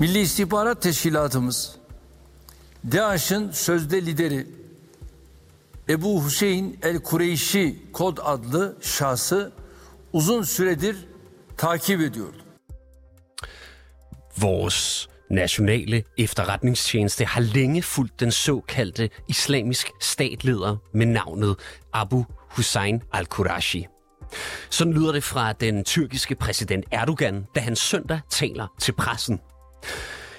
Milli İstihbarat Teşkilatımız DAEŞ'in sözde lideri Ebu Hüseyin el-Kureyşi kod adlı şahsı uzun süredir takip ediyordu. Vores nationale efterretningstjeneste har længe fulgt den såkaldte islamisk statleder med navnet Abu Hussein al-Qurashi. Sådan lyder det fra den tyrkiske præsident Erdogan, da han søndag taler til pressen.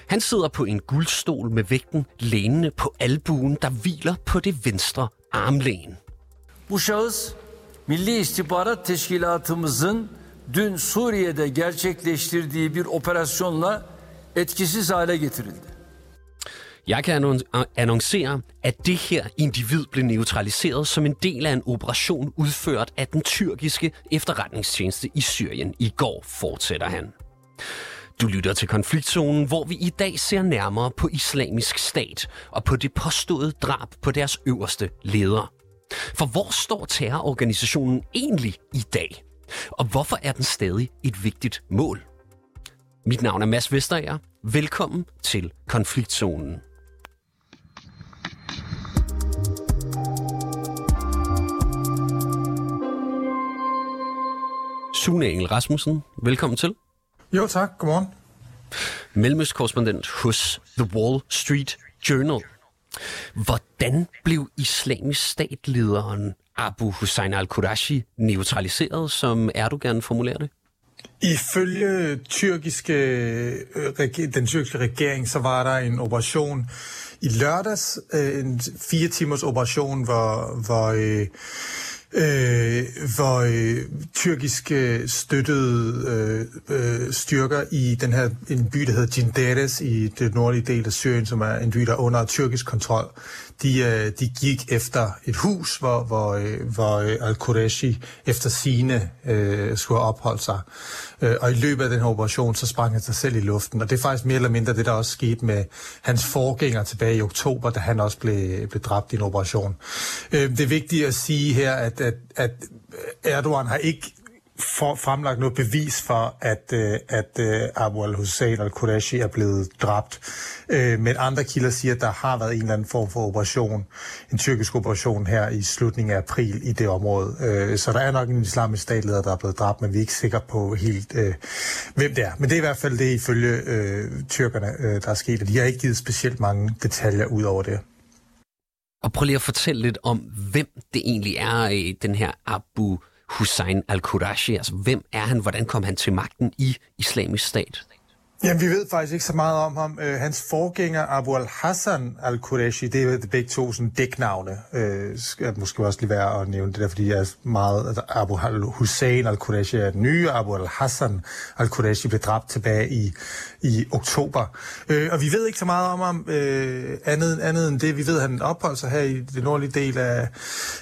Han sidder på en guldstol med vægten lænende på albuen, der hviler på det venstre armlæn. Bu şahıs Milli İstihbarat Teşkilatımızın dün Suriye'de gerçekleştirdiği bir operasyonla etkisiz hale getirildi. Jeg kan annon- annoncere, at det her individ blev neutraliseret som en del af en operation udført af den tyrkiske efterretningstjeneste i Syrien. I går fortsætter han. Du lytter til konfliktzonen, hvor vi i dag ser nærmere på islamisk stat og på det påståede drab på deres øverste leder. For hvor står terrororganisationen egentlig i dag? Og hvorfor er den stadig et vigtigt mål? Mit navn er Mads Vesterager. Velkommen til Konfliktzonen. Sune Engel Rasmussen, velkommen til. Jo tak, godmorgen. Mellemøstkorrespondent hos The Wall Street Journal. Hvordan blev islamisk statlederen Abu Hussein al-Qurashi neutraliseret, som Erdogan formulerer det? Ifølge tyrkiske, øh, den tyrkiske regering, så var der en operation i lørdags, øh, en fire timers operation, hvor, hvor, øh, øh, hvor øh, tyrkiske øh, støttede øh, øh, styrker i den her en by, der hedder Cinderes i det nordlige del af Syrien, som er en by, der er under tyrkisk kontrol. De, øh, de gik efter et hus, hvor, hvor, øh, hvor øh, al-Qureshi efter sine øh, skulle have opholdt sig. Og i løbet af den her operation, så sprang han sig selv i luften. Og det er faktisk mere eller mindre det, der også skete med hans forgænger tilbage i oktober, da han også blev, blev dræbt i en operation. Øh, det er vigtigt at sige her, at, at, at Erdogan har ikke for, fremlagt noget bevis for, at, øh, at øh, Abu al-Hussein al-Qureshi er blevet dræbt. Øh, men andre kilder siger, at der har været en eller anden form for operation, en tyrkisk operation her i slutningen af april i det område. Øh, så der er nok en islamisk statleder, der er blevet dræbt, men vi er ikke sikre på helt, øh, hvem det er. Men det er i hvert fald det ifølge øh, tyrkerne, øh, der er sket, og de har ikke givet specielt mange detaljer ud over det. Og prøv lige at fortælle lidt om, hvem det egentlig er, den her Abu Hussein al-Qurashi. Altså, hvem er han? Hvordan kom han til magten i islamisk stat? Jamen, vi ved faktisk ikke så meget om ham. Øh, hans forgænger, Abu al-Hassan al-Qureshi, det er begge to sådan dæknavne. Øh, skal måske også lige være at nævne det der, fordi jeg er meget... Altså, Abu al-Hussein al-Qureshi er den nye, Abu al-Hassan al-Qureshi blev dræbt tilbage i, i oktober. Øh, og vi ved ikke så meget om ham, øh, andet, andet end det. Vi ved, at han opholdt sig her i den nordlige del af,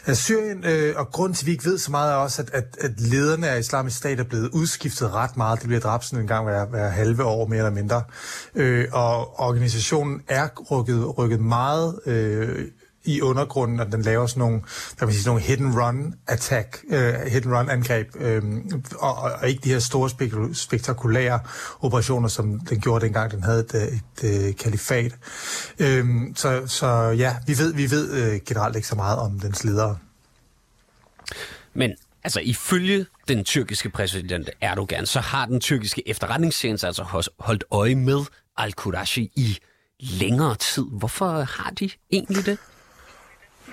af Syrien, øh, og grund til, at vi ikke ved så meget, er også, at, at, at lederne af islamisk stat er blevet udskiftet ret meget. Det bliver dræbt sådan en gang hver, hver halve år, mere eller mindre. Øh, og organisationen er rykket, rykket meget øh, i undergrunden, og den laver sådan nogle, der vil sige, nogle hit and run attack, øh, hit and run angreb, øh, og, og, ikke de her store spektakulære operationer, som den gjorde dengang, den havde et, et, et kalifat. Øh, så, så ja, vi ved, vi ved øh, generelt ikke så meget om dens ledere. Men altså, ifølge den tyrkiske præsident Erdogan, så har den tyrkiske efterretningstjeneste altså holdt øje med al-Qurashi i længere tid. Hvorfor har de egentlig det?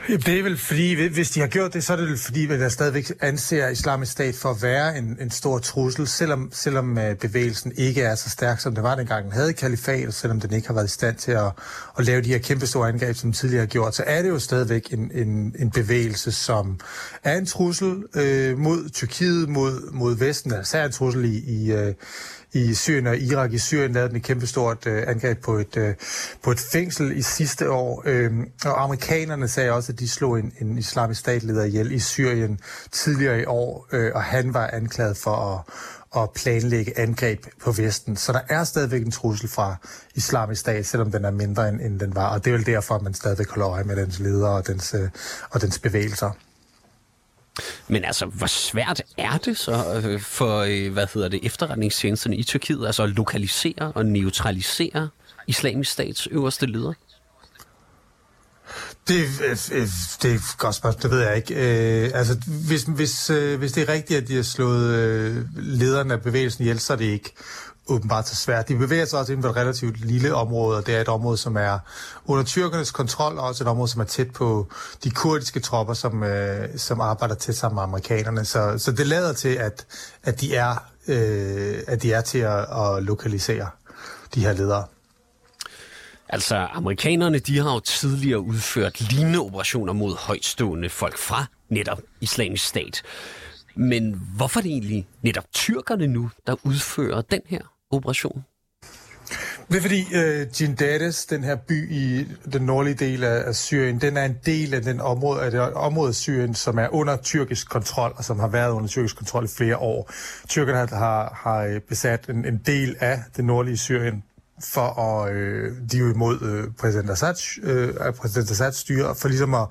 Det er vel fordi, hvis de har gjort det, så er det vel fordi, at der stadigvæk anser islamisk stat for at være en, en stor trussel, selvom, selvom øh, bevægelsen ikke er så stærk, som det var dengang. Den havde kalifat, og selvom den ikke har været i stand til at, at lave de her kæmpe store angreb, som den tidligere har gjort, så er det jo stadigvæk en, en, en bevægelse, som er en trussel øh, mod Tyrkiet, mod, mod Vesten, altså er en trussel i, i øh, i Syrien og Irak. I Syrien lavede den et kæmpestort øh, angreb på et, øh, på et fængsel i sidste år. Øh, og amerikanerne sagde også, at de slog en, en islamisk statleder ihjel i Syrien tidligere i år, øh, og han var anklaget for at, at planlægge angreb på Vesten. Så der er stadigvæk en trussel fra islamisk stat, selvom den er mindre, end, end den var. Og det er vel derfor, at man stadigvæk holder øje med dens ledere og dens, øh, og dens bevægelser. Men altså, hvor svært er det så øh, for, øh, hvad hedder det, efterretningstjenesterne i Tyrkiet, altså at lokalisere og neutralisere islamisk stats øverste leder? Det, øh, det er et godt spørgsmål, det ved jeg ikke. Øh, altså, hvis, hvis, øh, hvis det er rigtigt, at de har slået øh, lederen af bevægelsen ihjel, så er det ikke åbenbart så svært. De bevæger sig også inden for et relativt lille område, og det er et område, som er under tyrkernes kontrol, og også et område, som er tæt på de kurdiske tropper, som, øh, som arbejder tæt sammen med amerikanerne. Så, så det lader til, at, at, de er, øh, at de er til at, at lokalisere de her ledere. Altså, amerikanerne de har jo tidligere udført lignende operationer mod højtstående folk fra netop islamisk stat. Men hvorfor er det egentlig netop tyrkerne nu, der udfører den her operation? Det er fordi øh, uh, Jindades, den her by i den nordlige del af, af Syrien, den er en del af den område, af det område af Syrien, som er under tyrkisk kontrol, og som har været under tyrkisk kontrol i flere år. Tyrkerne har, har, har besat en, en del af det nordlige Syrien, for at, øh, de er jo imod øh, præsident Assad, øh, præsident Assads styre, for ligesom at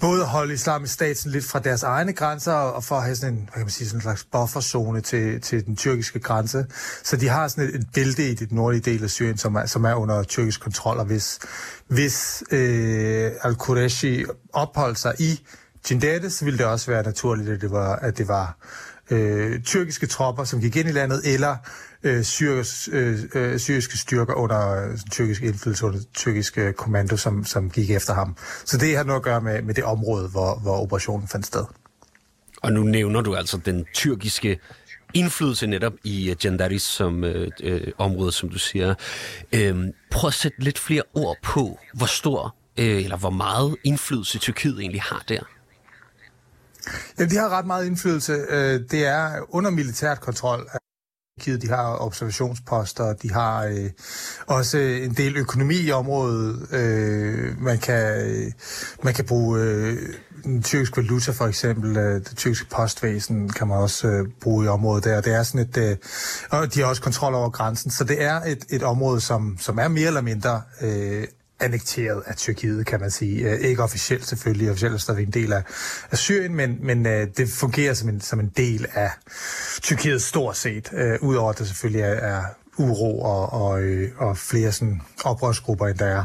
både holde islamisk staten lidt fra deres egne grænser, og for at have sådan en, hvad kan man sige, sådan en slags bufferzone til, til den tyrkiske grænse. Så de har sådan et, et bælte i det nordlige del af Syrien, som er, som er under tyrkisk kontrol, og hvis, hvis øh, al-Qureshi opholdt sig i Jindade, så ville det også være naturligt, at det var, at det var øh, tyrkiske tropper, som gik ind i landet, eller øh, syrisk, øh, øh, syriske styrker under øh, tyrkisk indflydelse, under tyrkiske kommando, som, som gik efter ham. Så det har noget at gøre med, med det område, hvor, hvor operationen fandt sted. Og nu nævner du altså den tyrkiske indflydelse netop i uh, Jandaris som øh, øh, område, som du siger. Øhm, prøv at sætte lidt flere ord på, hvor stor øh, eller hvor meget indflydelse Tyrkiet egentlig har der. Ja, de har ret meget indflydelse. Øh, det er under militært kontrol. De har observationsposter, de har øh, også en del økonomi i området. Øh, man, kan, øh, man kan bruge øh, den tyrkiske valuta for eksempel, øh, det tyrkiske postvæsen kan man også øh, bruge i området der. Det er sådan et, øh, og de har også kontrol over grænsen, så det er et, et område, som, som er mere eller mindre øh, annekteret af Tyrkiet, kan man sige. Øh, ikke officielt selvfølgelig, officielt er stadig en del af, af Syrien, men, men øh, det fungerer som en, som en del af Tyrkiet stort set, øh, udover at der selvfølgelig er, er uro og, og, øh, og flere sådan oprørsgrupper, end der er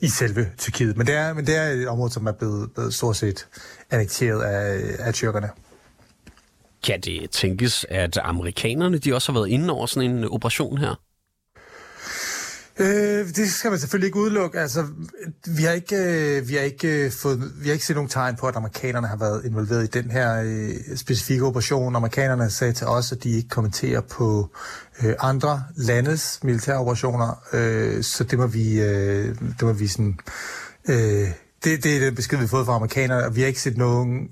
i selve Tyrkiet. Men det er, men det er et område, som er blevet, blevet stort set annekteret af, af tyrkerne. Kan det tænkes, at amerikanerne de også har været inde over sådan en operation her? Øh, det skal man selvfølgelig ikke udelukke. Altså, vi har ikke, øh, vi har ikke øh, fået, vi har ikke set nogen tegn på, at amerikanerne har været involveret i den her øh, specifikke operation. Amerikanerne sagde til os, at de ikke kommenterer på øh, andre landes militære operationer, øh, så det må vi, øh, det må vi sådan, øh, det, det er den besked, vi har fået fra amerikanerne, og vi har ikke set nogen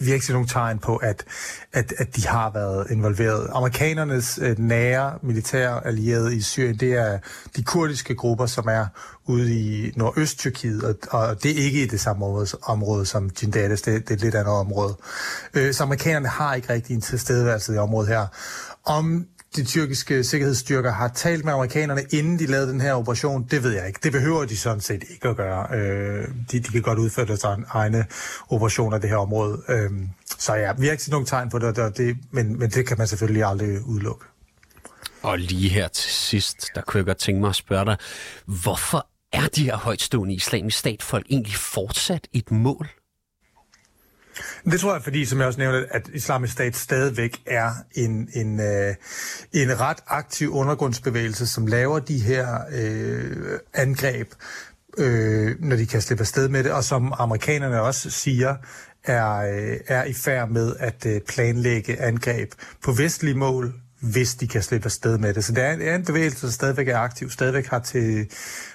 vi har ikke set nogen tegn på, at, at, at de har været involveret. Amerikanernes øh, nære militære allierede i Syrien, det er de kurdiske grupper, som er ude i nordøst-Tyrkiet, og, og det er ikke i det samme område, område som Jindades, det, det er et lidt andet område. Øh, så amerikanerne har ikke rigtig en tilstedeværelse i området her. Om de tyrkiske sikkerhedsstyrker har talt med amerikanerne, inden de lavede den her operation, det ved jeg ikke. Det behøver de sådan set ikke at gøre. Øh, de, de kan godt udføre deres egne operationer i det her område. Øh, så ja, vi har ikke set nogen tegn på det, det, det men, men det kan man selvfølgelig aldrig udelukke. Og lige her til sidst, der kunne jeg godt tænke mig at spørge dig, hvorfor er de her højtstående islamisk statfolk egentlig fortsat et mål? Det tror jeg, fordi, som jeg også nævnte, at islamisk stat stadigvæk er en, en, øh, en ret aktiv undergrundsbevægelse, som laver de her øh, angreb, øh, når de kan slippe afsted med det, og som amerikanerne også siger, er, øh, er i færd med at øh, planlægge angreb på vestlige mål, hvis de kan slippe afsted med det. Så det er en, er en bevægelse, der stadigvæk er aktiv, stadigvæk har til,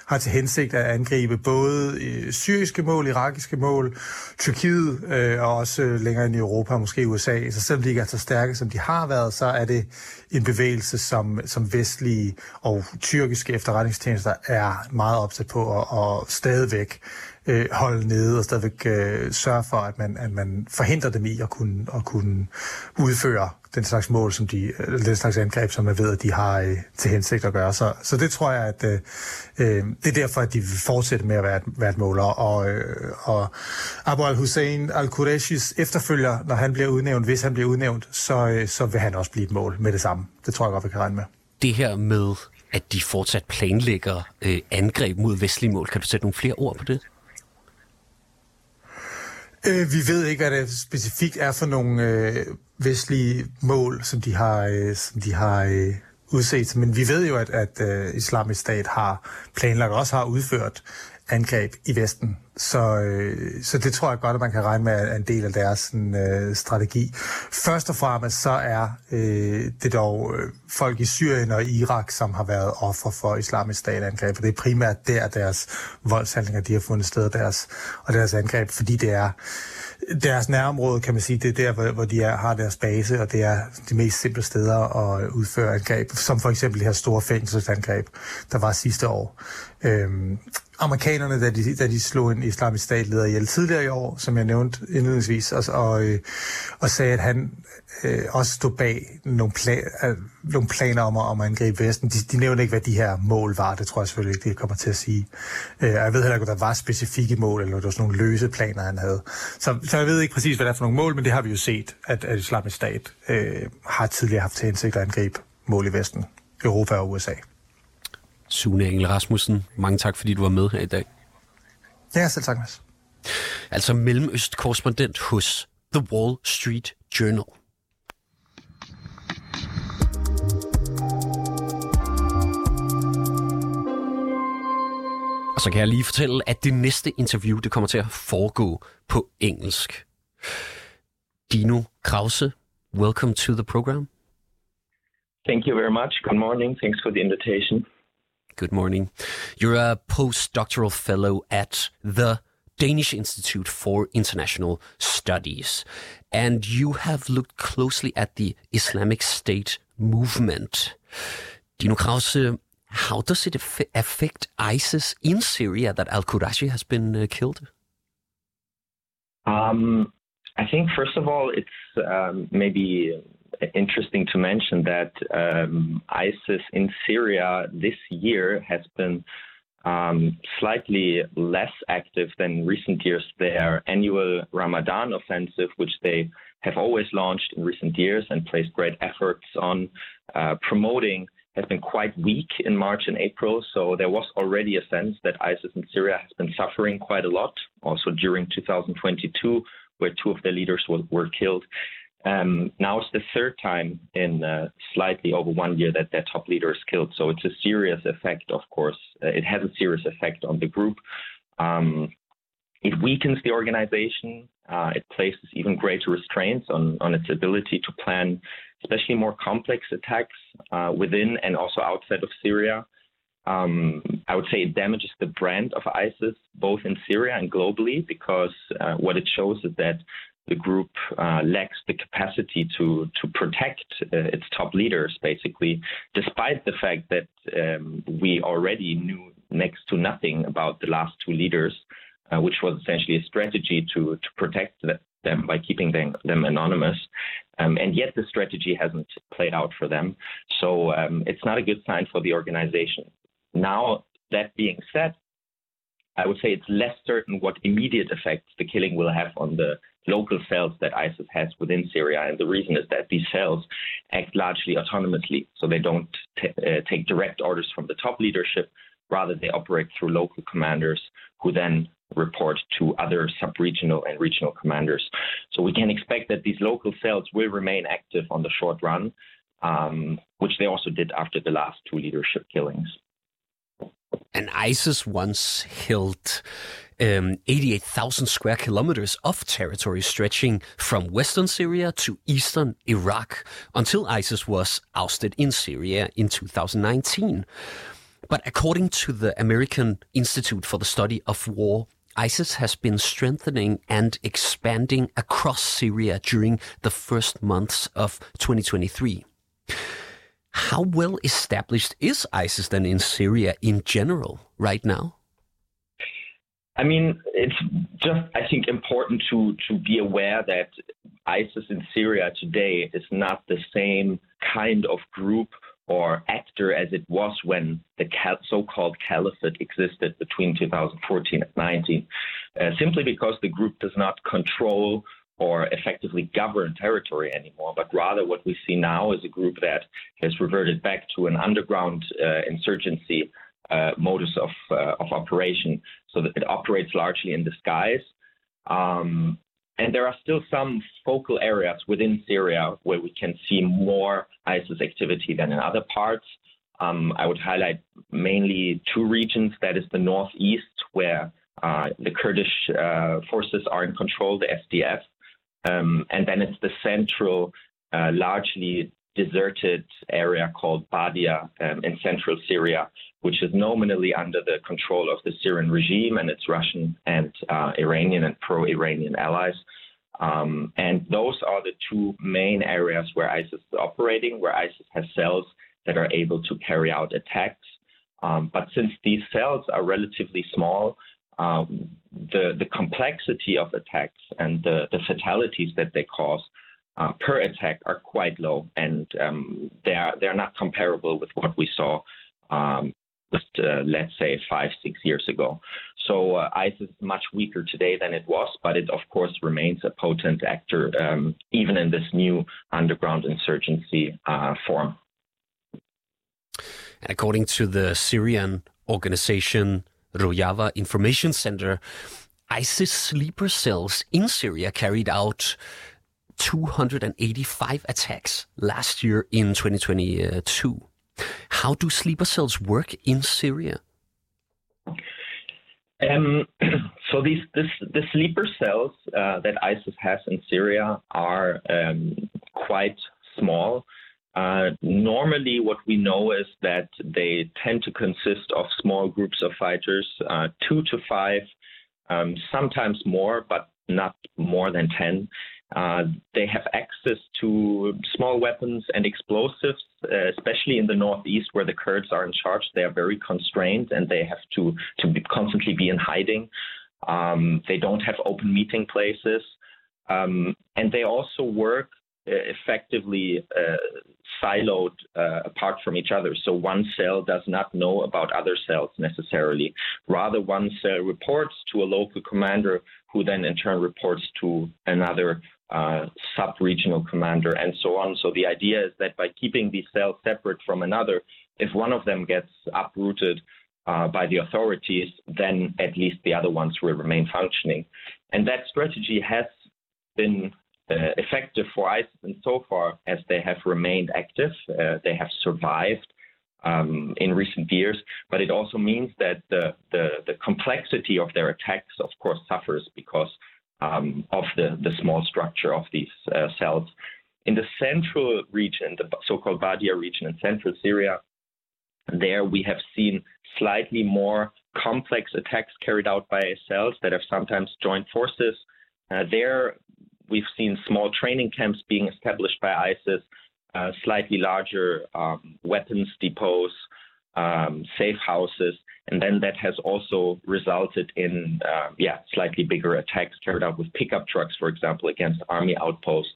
har til hensigt at angribe både øh, syriske mål, irakiske mål, Tyrkiet øh, og også øh, længere ind i Europa, måske USA. Så selvom de ikke er så stærke, som de har været, så er det en bevægelse, som, som vestlige og tyrkiske efterretningstjenester er meget opsat på og, og stadigvæk øh, holde nede og stadigvæk øh, sørge for, at man, at man forhindrer dem i at kunne, at kunne udføre den slags mål, som de, øh, den slags angreb, som man ved, at de har øh, til hensigt at gøre. Så, så det tror jeg, at øh, øh det er derfor, at de vil fortsætte med at være et, være et mål. Og, øh, og Abu al-Hussein al-Qureshis efterfølger, når han bliver udnævnt, hvis han bliver udnævnt, så, øh, så vil han også blive et mål med det samme. Det tror jeg godt, vi kan regne med. Det her med, at de fortsat planlægger øh, angreb mod vestlige mål, kan du sætte nogle flere ord på det? Øh, vi ved ikke, hvad det specifikt er for nogle øh, vestlige mål, som de har, øh, som de har øh, udset. Men vi ved jo, at, at øh, islamisk stat har planlagt og også har udført angreb i Vesten. Så, øh, så det tror jeg godt, at man kan regne med er en del af deres sådan, øh, strategi. Først og fremmest så er øh, det dog øh, folk i Syrien og Irak, som har været offer for islamisk statangreb. for det er primært der deres voldshandlinger, de har fundet sted, deres, og deres angreb, fordi det er deres nærområde, kan man sige, det er der, hvor, hvor de er, har deres base, og det er de mest simple steder at udføre angreb, som for eksempel det her store fængselsangreb, der var sidste år. Øhm, amerikanerne, da de, da de slog en islamisk statleder ihjel tidligere i år, som jeg nævnte indledningsvis, og, og, øh, og sagde, at han øh, også stod bag nogle, plan, øh, nogle planer om at, om at angribe Vesten. De, de nævnte ikke, hvad de her mål var. Det tror jeg selvfølgelig ikke, det kommer til at sige. Øh, jeg ved heller ikke, om der var specifikke mål, eller der var sådan nogle løse planer, han havde. Så, så jeg ved ikke præcis, hvad det er for nogle mål, men det har vi jo set, at, at islamisk stat øh, har tidligere haft til hensigt at angribe mål i Vesten, Europa og USA. Sune Engel Rasmussen, mange tak, fordi du var med her i dag. Ja, selv tak, Mads. Altså Mellemøst-korrespondent hos The Wall Street Journal. Og så kan jeg lige fortælle, at det næste interview, det kommer til at foregå på engelsk. Dino Krause, welcome to the program. Thank you very much. Good morning. Thanks for the invitation. Good morning. You're a postdoctoral fellow at the Danish Institute for International Studies, and you have looked closely at the Islamic State movement. Dino Krause, how does it affect ISIS in Syria that Al Qurashi has been uh, killed? Um, I think, first of all, it's um, maybe interesting to mention that um, ISIS in Syria this year has been um, slightly less active than recent years. Their annual Ramadan offensive, which they have always launched in recent years and placed great efforts on uh, promoting, has been quite weak in March and April. So there was already a sense that ISIS in Syria has been suffering quite a lot, also during 2022, where two of their leaders were, were killed. Um, now it's the third time in uh, slightly over one year that their top leader is killed. So it's a serious effect, of course. Uh, it has a serious effect on the group. Um, it weakens the organization. Uh, it places even greater restraints on, on its ability to plan, especially more complex attacks uh, within and also outside of Syria. Um, I would say it damages the brand of ISIS, both in Syria and globally, because uh, what it shows is that the group uh, lacks the capacity to to protect uh, its top leaders, basically, despite the fact that um, we already knew next to nothing about the last two leaders, uh, which was essentially a strategy to to protect them by keeping them, them anonymous. Um, and yet the strategy hasn't played out for them. So um, it's not a good sign for the organization. Now, that being said, I would say it's less certain what immediate effects the killing will have on the local cells that ISIS has within Syria. And the reason is that these cells act largely autonomously. So they don't t- uh, take direct orders from the top leadership. Rather, they operate through local commanders who then report to other sub-regional and regional commanders. So we can expect that these local cells will remain active on the short run, um, which they also did after the last two leadership killings. And ISIS once held um, 88,000 square kilometers of territory stretching from western Syria to eastern Iraq until ISIS was ousted in Syria in 2019. But according to the American Institute for the Study of War, ISIS has been strengthening and expanding across Syria during the first months of 2023. How well established is ISIS then in Syria in general right now? I mean, it's just I think important to to be aware that ISIS in Syria today is not the same kind of group or actor as it was when the so-called caliphate existed between 2014 and 19, uh, simply because the group does not control or effectively govern territory anymore, but rather what we see now is a group that has reverted back to an underground uh, insurgency uh, modus of, uh, of operation, so that it operates largely in disguise. Um, and there are still some focal areas within Syria where we can see more ISIS activity than in other parts. Um, I would highlight mainly two regions. That is the northeast, where uh, the Kurdish uh, forces are in control, the SDF, um, and then it's the central, uh, largely deserted area called Badia um, in central Syria, which is nominally under the control of the Syrian regime and its Russian and uh, Iranian and pro Iranian allies. Um, and those are the two main areas where ISIS is operating, where ISIS has cells that are able to carry out attacks. Um, but since these cells are relatively small, um, the, the complexity of attacks and the, the fatalities that they cause uh, per attack are quite low, and um, they are they're not comparable with what we saw um, just uh, let's say five six years ago. So uh, ISIS is much weaker today than it was, but it of course remains a potent actor um, even in this new underground insurgency uh, form. According to the Syrian organization Rojava Information Center, ISIS sleeper cells in Syria carried out 285 attacks last year in 2022. How do sleeper cells work in Syria? Um, so these this, the sleeper cells uh, that ISIS has in Syria are um, quite small. Uh, normally, what we know is that they tend to consist of small groups of fighters, uh, two to five, um, sometimes more, but not more than 10. Uh, they have access to small weapons and explosives, uh, especially in the northeast where the Kurds are in charge. They are very constrained and they have to, to be, constantly be in hiding. Um, they don't have open meeting places. Um, and they also work effectively uh, siloed uh, apart from each other. So one cell does not know about other cells necessarily. Rather, one cell reports to a local commander who then in turn reports to another uh, sub-regional commander and so on. So the idea is that by keeping these cells separate from another, if one of them gets uprooted uh, by the authorities, then at least the other ones will remain functioning. And that strategy has been uh, effective for ISIS and so far as they have remained active. Uh, they have survived um, in recent years, but it also means that the, the, the complexity of their attacks, of course, suffers because um, of the, the small structure of these uh, cells. In the central region, the so-called Badia region in central Syria, there we have seen slightly more complex attacks carried out by cells that have sometimes joined forces. Uh, there, we've seen small training camps being established by ISIS, uh, slightly larger um, weapons depots, um, safe houses, and then that has also resulted in uh, yeah slightly bigger attacks carried out with pickup trucks, for example, against army outposts.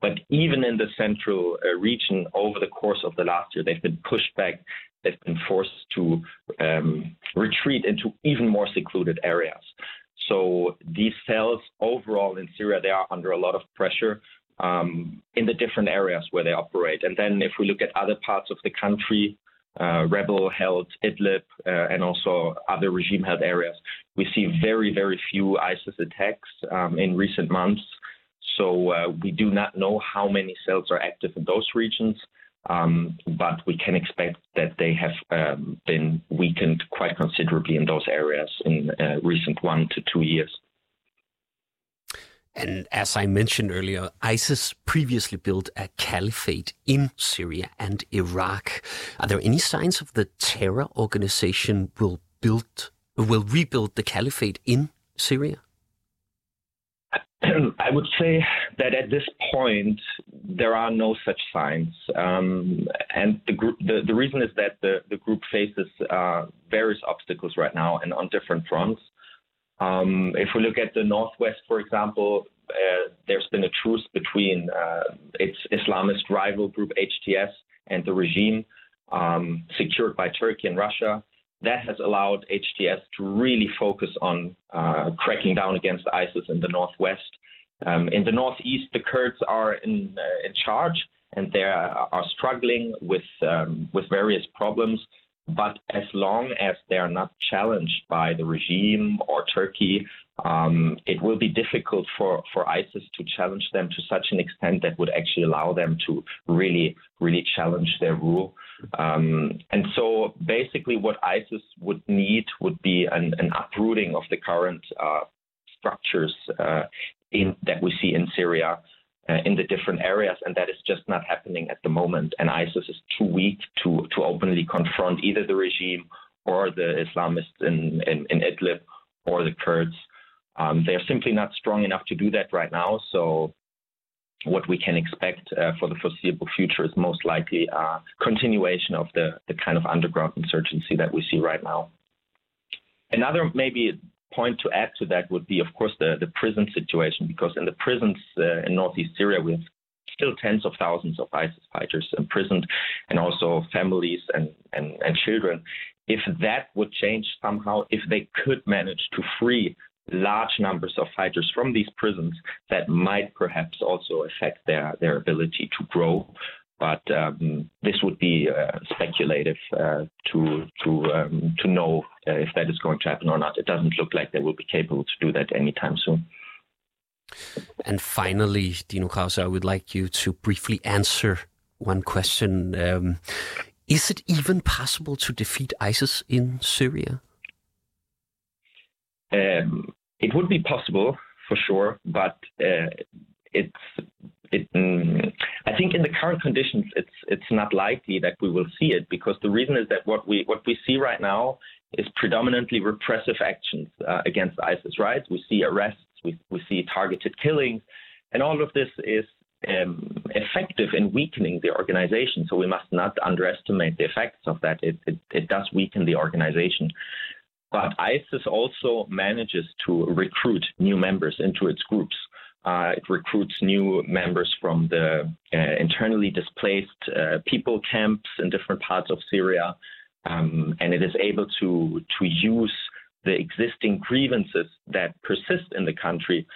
But even in the central uh, region, over the course of the last year, they've been pushed back. They've been forced to um, retreat into even more secluded areas. So these cells overall in Syria, they are under a lot of pressure um, in the different areas where they operate. And then if we look at other parts of the country, uh, rebel held Idlib uh, and also other regime held areas, we see very, very few ISIS attacks um, in recent months. So uh, we do not know how many cells are active in those regions. Um, but we can expect that they have um, been weakened quite considerably in those areas in uh, recent one to two years. And as I mentioned earlier, ISIS previously built a caliphate in Syria and Iraq. Are there any signs of the terror organization will build will rebuild the caliphate in Syria? I would say that at this point there are no such signs, um, and the, the, the reason is that the the group faces uh, various obstacles right now and on different fronts. Um, if we look at the northwest, for example, uh, there's been a truce between uh, its Islamist rival group HTS and the regime, um, secured by Turkey and Russia. That has allowed HTS to really focus on uh, cracking down against ISIS in the northwest. Um, in the northeast, the Kurds are in, uh, in charge and they are struggling with um, with various problems. But as long as they are not challenged by the regime or Turkey, um, it will be difficult for, for ISIS to challenge them to such an extent that would actually allow them to really, really challenge their rule. Um, and so basically, what ISIS would need would be an, an uprooting of the current uh, structures uh, in, that we see in Syria uh, in the different areas, and that is just not happening at the moment. And ISIS is too weak to to openly confront either the regime or the Islamists in in, in Idlib or the Kurds. Um, they are simply not strong enough to do that right now. So. What we can expect uh, for the foreseeable future is most likely a continuation of the, the kind of underground insurgency that we see right now. Another maybe point to add to that would be, of course, the, the prison situation, because in the prisons uh, in northeast Syria, we have still tens of thousands of ISIS fighters imprisoned, and also families and, and, and children. If that would change somehow, if they could manage to free large numbers of fighters from these prisons, that might perhaps also affect their, their ability to grow but um, this would be uh, speculative uh, to to um, to know uh, if that is going to happen or not. It doesn't look like they will be capable to do that anytime soon. And finally, Dino Krause, I would like you to briefly answer one question. Um, is it even possible to defeat ISIS in Syria? Um, it would be possible for sure, but uh, it's it, mm, I think in the current conditions, it's it's not likely that we will see it because the reason is that what we what we see right now is predominantly repressive actions uh, against ISIS. Right? We see arrests, we we see targeted killings, and all of this is um, effective in weakening the organization. So we must not underestimate the effects of that. It it, it does weaken the organization. But ISIS also manages to recruit new members into its groups. Uh, it recruits new members from the uh, internally displaced uh, people camps in different parts of Syria, um, and it is able to to use the existing grievances that persist in the country.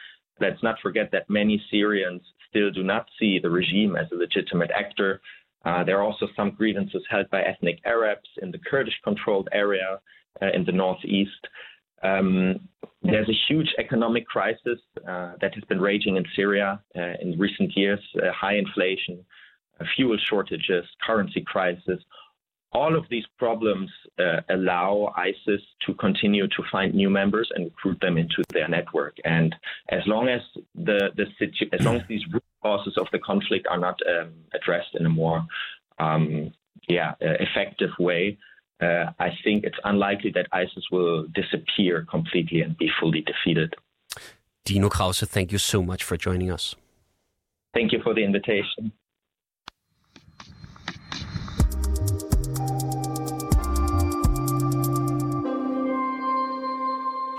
Let's not forget that many Syrians still do not see the regime as a legitimate actor. Uh, there are also some grievances held by ethnic Arabs in the Kurdish-controlled area uh, in the northeast. Um, there's a huge economic crisis uh, that has been raging in Syria uh, in recent years uh, high inflation, uh, fuel shortages, currency crisis. All of these problems uh, allow ISIS to continue to find new members and recruit them into their network. And as long as the, the situ- as long as these root causes of the conflict are not um, addressed in a more um, yeah effective way, uh, I think it's unlikely that ISIS will disappear completely and be fully defeated. Dino Krause, thank you so much for joining us. Thank you for the invitation.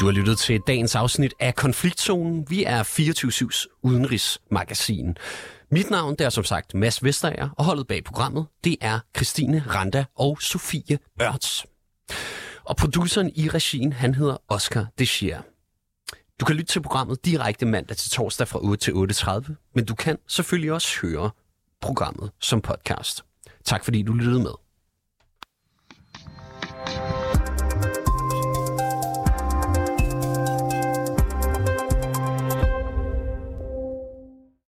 Du har lyttet til dagens afsnit af Konfliktzonen. Vi er 24-7's udenrigsmagasin. Mit navn det er som sagt Mads Vestager, og holdet bag programmet, det er Christine Randa og Sofie Ørts. Og produceren i regien, han hedder Oscar Deschier. Du kan lytte til programmet direkte mandag til torsdag fra 8 til 8.30, men du kan selvfølgelig også høre programmet som podcast. Tak fordi du lyttede med.